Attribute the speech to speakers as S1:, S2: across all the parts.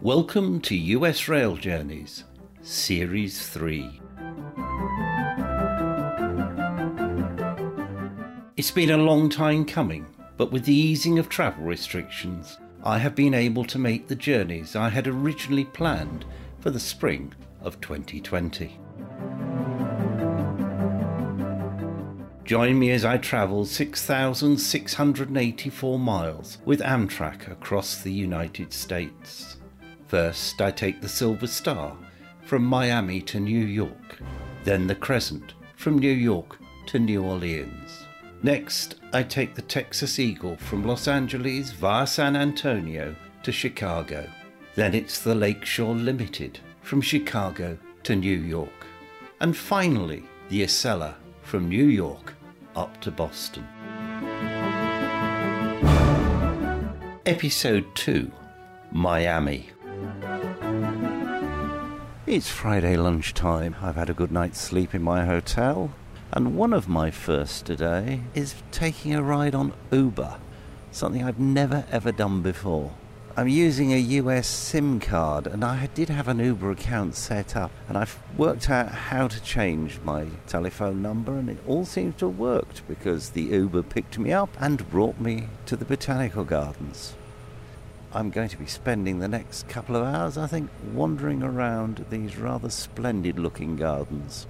S1: Welcome to US Rail Journeys, Series 3. It's been a long time coming, but with the easing of travel restrictions, I have been able to make the journeys I had originally planned for the spring of 2020. Join me as I travel 6,684 miles with Amtrak across the United States. First, I take the Silver Star from Miami to New York, then the Crescent from New York to New Orleans. Next, I take the Texas Eagle from Los Angeles via San Antonio to Chicago. Then it's the Lakeshore Limited from Chicago to New York. And finally, the Acela from New York up to Boston. Episode 2 Miami. It's Friday lunchtime. I've had a good night's sleep in my hotel, and one of my first today is taking a ride on Uber, something I've never ever done before. I'm using a US SIM card, and I did have an Uber account set up, and I've worked out how to change my telephone number, and it all seems to have worked because the Uber picked me up and brought me to the Botanical Gardens. I'm going to be spending the next couple of hours, I think, wandering around these rather splendid looking gardens.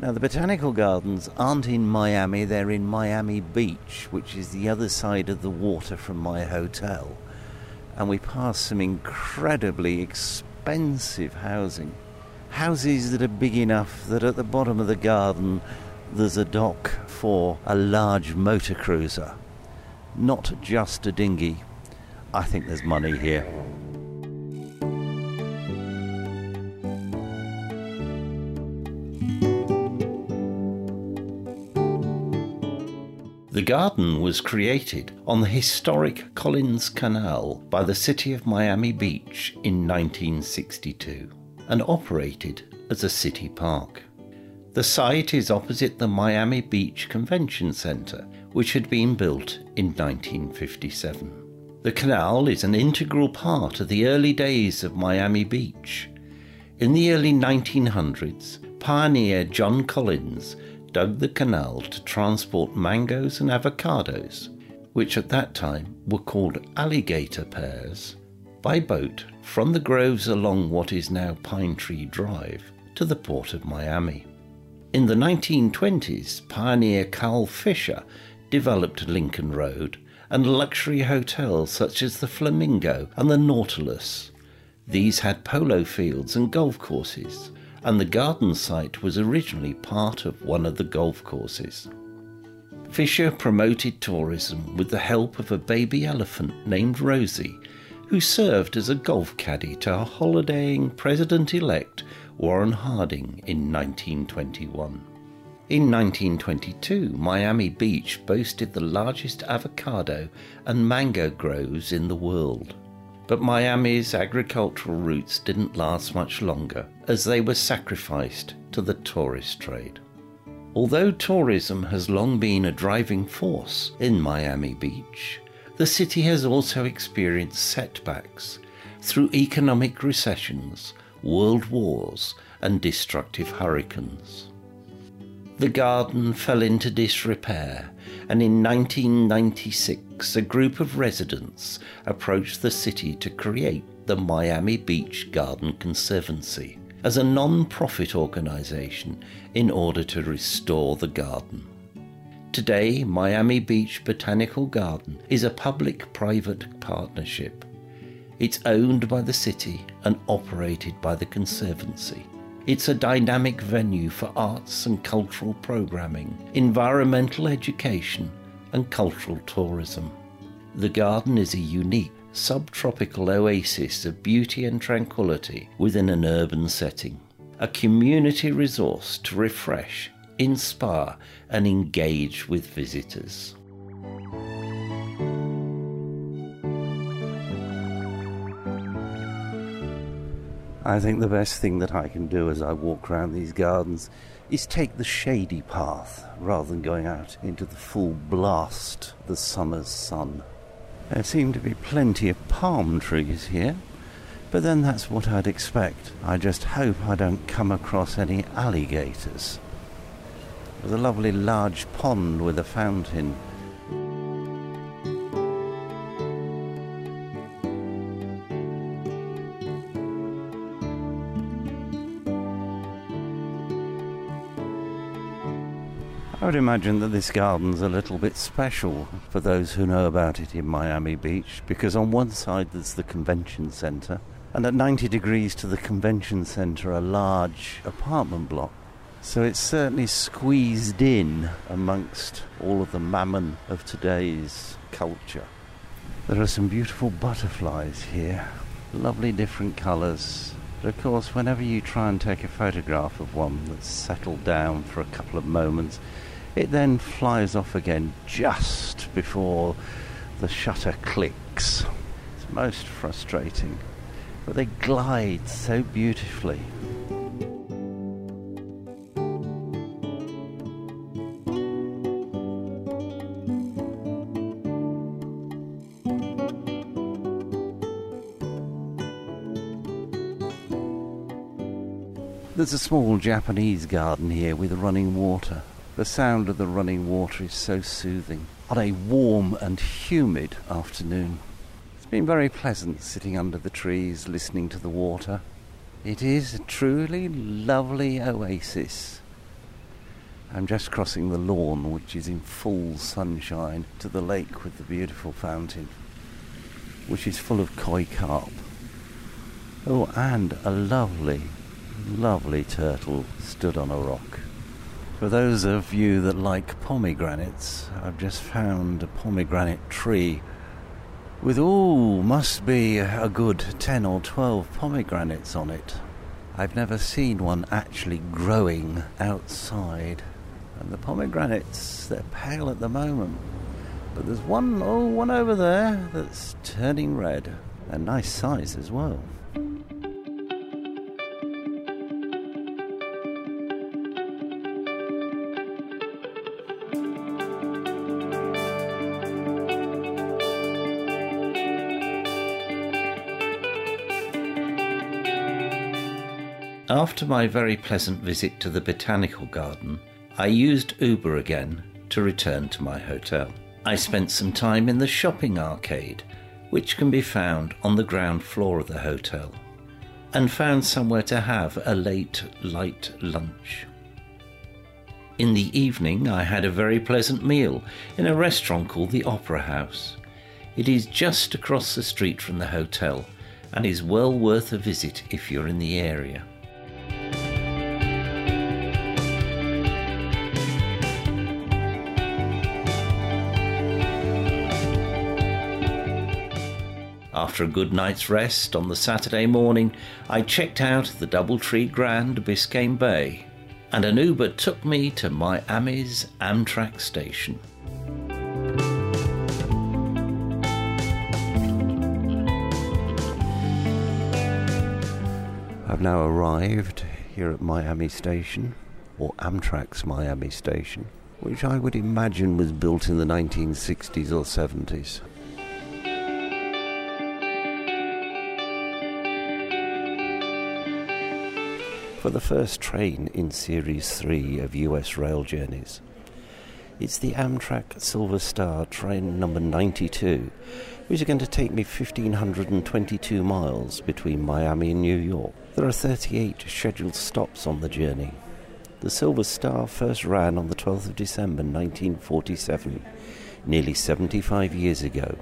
S1: Now, the Botanical Gardens aren't in Miami, they're in Miami Beach, which is the other side of the water from my hotel. And we pass some incredibly expensive housing. Houses that are big enough that at the bottom of the garden there's a dock for a large motor cruiser. Not just a dinghy, I think there's money here. The garden was created on the historic Collins Canal by the city of Miami Beach in 1962 and operated as a city park. The site is opposite the Miami Beach Convention Center, which had been built in 1957. The canal is an integral part of the early days of Miami Beach. In the early 1900s, pioneer John Collins dug the canal to transport mangoes and avocados, which at that time were called alligator pears, by boat from the groves along what is now Pine Tree Drive to the port of Miami. In the 1920s, pioneer Carl Fisher developed Lincoln Road and luxury hotels such as the Flamingo and the Nautilus. These had polo fields and golf courses, and the garden site was originally part of one of the golf courses. Fisher promoted tourism with the help of a baby elephant named Rosie, who served as a golf caddy to holidaying President elect Warren Harding in 1921. In 1922, Miami Beach boasted the largest avocado and mango groves in the world. But Miami's agricultural roots didn't last much longer as they were sacrificed to the tourist trade. Although tourism has long been a driving force in Miami Beach, the city has also experienced setbacks through economic recessions, world wars, and destructive hurricanes. The garden fell into disrepair, and in 1996, a group of residents approached the city to create the Miami Beach Garden Conservancy as a non profit organisation in order to restore the garden. Today, Miami Beach Botanical Garden is a public private partnership. It's owned by the city and operated by the Conservancy. It's a dynamic venue for arts and cultural programming, environmental education, and cultural tourism. The garden is a unique subtropical oasis of beauty and tranquility within an urban setting, a community resource to refresh, inspire, and engage with visitors. I think the best thing that I can do as I walk around these gardens is take the shady path rather than going out into the full blast of the summer's sun. There seem to be plenty of palm trees here, but then that's what I'd expect. I just hope I don't come across any alligators. There's a lovely large pond with a fountain imagine that this garden's a little bit special for those who know about it in Miami Beach because on one side there's the convention centre, and at 90 degrees to the convention centre, a large apartment block. So it's certainly squeezed in amongst all of the mammon of today's culture. There are some beautiful butterflies here, lovely different colours. But of course, whenever you try and take a photograph of one that's settled down for a couple of moments, it then flies off again just before the shutter clicks. It's most frustrating, but they glide so beautifully. There's a small Japanese garden here with running water. The sound of the running water is so soothing on a warm and humid afternoon. It's been very pleasant sitting under the trees listening to the water. It is a truly lovely oasis. I'm just crossing the lawn, which is in full sunshine, to the lake with the beautiful fountain, which is full of koi carp. Oh, and a lovely, lovely turtle stood on a rock. For those of you that like pomegranates, I've just found a pomegranate tree with, oh, must be a good 10 or 12 pomegranates on it. I've never seen one actually growing outside. And the pomegranates, they're pale at the moment. But there's one, oh, one over there that's turning red. A nice size as well. After my very pleasant visit to the botanical garden, I used Uber again to return to my hotel. I spent some time in the shopping arcade, which can be found on the ground floor of the hotel, and found somewhere to have a late, light lunch. In the evening, I had a very pleasant meal in a restaurant called the Opera House. It is just across the street from the hotel and is well worth a visit if you're in the area. After a good night's rest on the Saturday morning, I checked out the Doubletree Grand Biscayne Bay, and an Uber took me to Miami's Amtrak station. I've now arrived here at Miami Station, or Amtrak's Miami Station, which I would imagine was built in the 1960s or 70s. For the first train in Series 3 of US rail journeys. It's the Amtrak Silver Star train number 92, which is going to take me 1,522 miles between Miami and New York. There are 38 scheduled stops on the journey. The Silver Star first ran on the 12th of December 1947, nearly 75 years ago.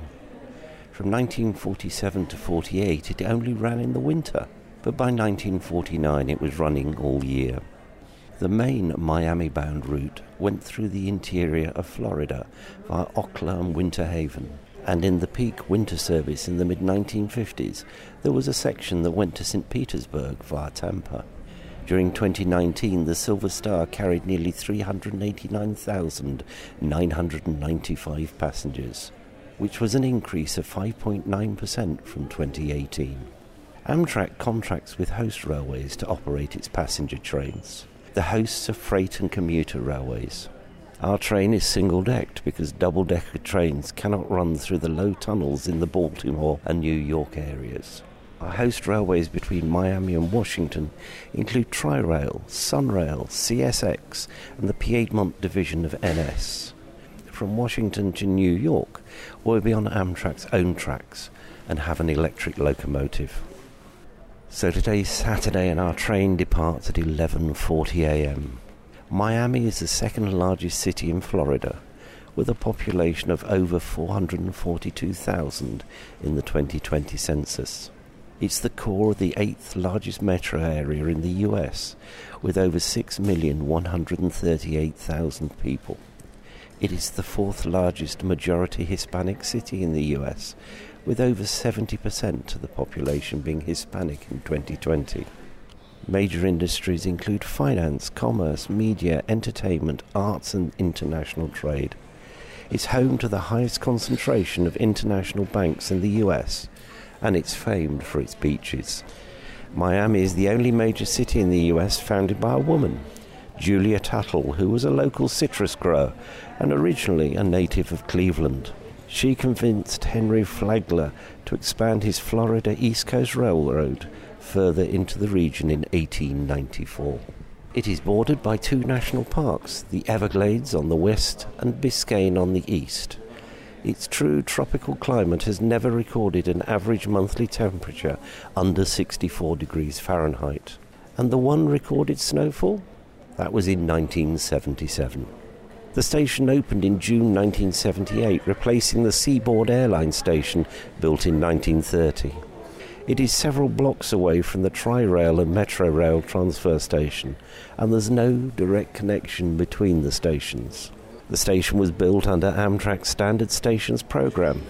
S1: From 1947 to 48, it only ran in the winter but by 1949 it was running all year. The main Miami bound route went through the interior of Florida via Ocala and Winter Haven. And in the peak winter service in the mid 1950s, there was a section that went to St. Petersburg via Tampa. During 2019, the Silver Star carried nearly 389,995 passengers, which was an increase of 5.9% from 2018 Amtrak contracts with host railways to operate its passenger trains. The hosts are freight and commuter railways. Our train is single decked because double decker trains cannot run through the low tunnels in the Baltimore and New York areas. Our host railways between Miami and Washington include Tri-Rail, Sunrail, CSX, and the Piedmont division of NS. From Washington to New York, we'll be on Amtrak's own tracks and have an electric locomotive. So today's Saturday and our train departs at 11:40 a.m. Miami is the second largest city in Florida with a population of over 442,000 in the 2020 census. It's the core of the eighth largest metro area in the US with over 6,138,000 people. It is the fourth largest majority Hispanic city in the US with over 70% of the population being Hispanic in 2020. Major industries include finance, commerce, media, entertainment, arts, and international trade. It's home to the highest concentration of international banks in the US, and it's famed for its beaches. Miami is the only major city in the US founded by a woman, Julia Tuttle, who was a local citrus grower and originally a native of Cleveland. She convinced Henry Flagler to expand his Florida East Coast Railroad further into the region in 1894. It is bordered by two national parks, the Everglades on the west and Biscayne on the east. Its true tropical climate has never recorded an average monthly temperature under 64 degrees Fahrenheit. And the one recorded snowfall? That was in 1977. The station opened in June 1978, replacing the Seaboard Airline Station built in 1930. It is several blocks away from the Tri-Rail and Metro Rail transfer station, and there's no direct connection between the stations. The station was built under Amtrak's Standard Stations program,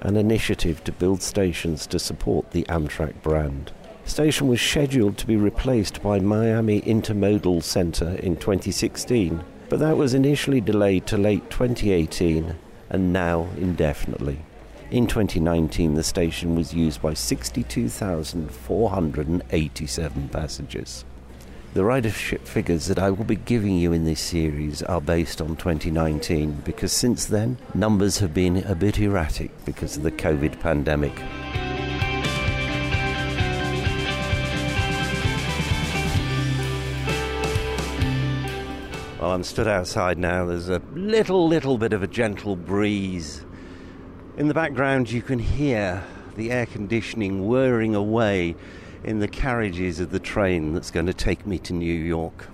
S1: an initiative to build stations to support the Amtrak brand. The station was scheduled to be replaced by Miami Intermodal Center in 2016 but that was initially delayed to late 2018 and now indefinitely. In 2019, the station was used by 62,487 passengers. The ridership figures that I will be giving you in this series are based on 2019 because since then, numbers have been a bit erratic because of the COVID pandemic. Well, I'm stood outside now. There's a little, little bit of a gentle breeze. In the background, you can hear the air conditioning whirring away in the carriages of the train that's going to take me to New York.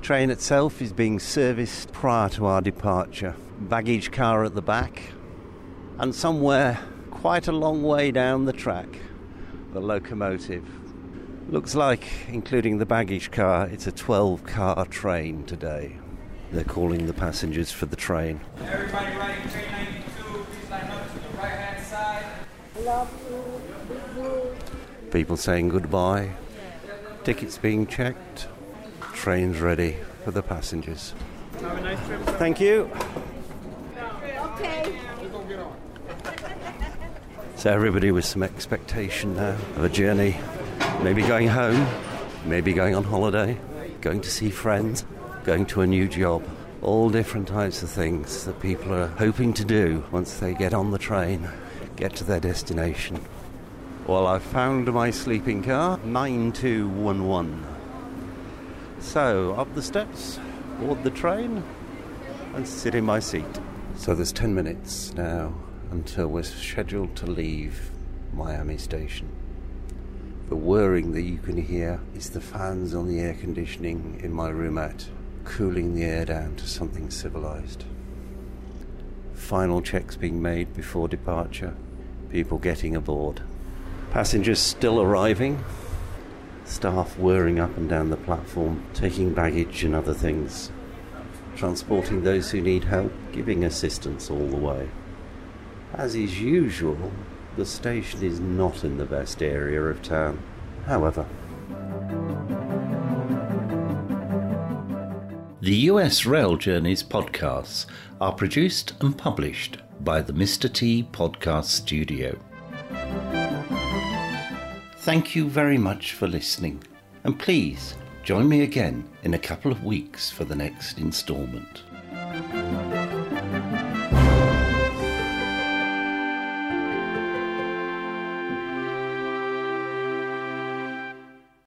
S1: Train itself is being serviced prior to our departure. Baggage car at the back, and somewhere quite a long way down the track, the locomotive. Looks like, including the baggage car, it's a 12 car train today. They're calling the passengers for the train. Everybody riding train 92, please line up to the right hand side. Love you. People saying goodbye. Tickets being checked. Trains ready for the passengers. Have a nice trip. Thank you. Okay. So everybody with some expectation now of a journey, maybe going home, maybe going on holiday, going to see friends going to a new job, all different types of things that people are hoping to do once they get on the train, get to their destination. Well, I've found my sleeping car, 9211. So, up the steps, board the train, and sit in my seat. So, there's 10 minutes now until we're scheduled to leave Miami Station. The whirring that you can hear is the fans on the air conditioning in my roomette cooling the air down to something civilized. Final checks being made before departure, people getting aboard. Passengers still arriving, staff whirring up and down the platform, taking baggage and other things, transporting those who need help, giving assistance all the way. As is usual, the station is not in the best area of town. However, The US Rail Journeys podcasts are produced and published by the Mr. T Podcast Studio. Thank you very much for listening, and please join me again in a couple of weeks for the next instalment.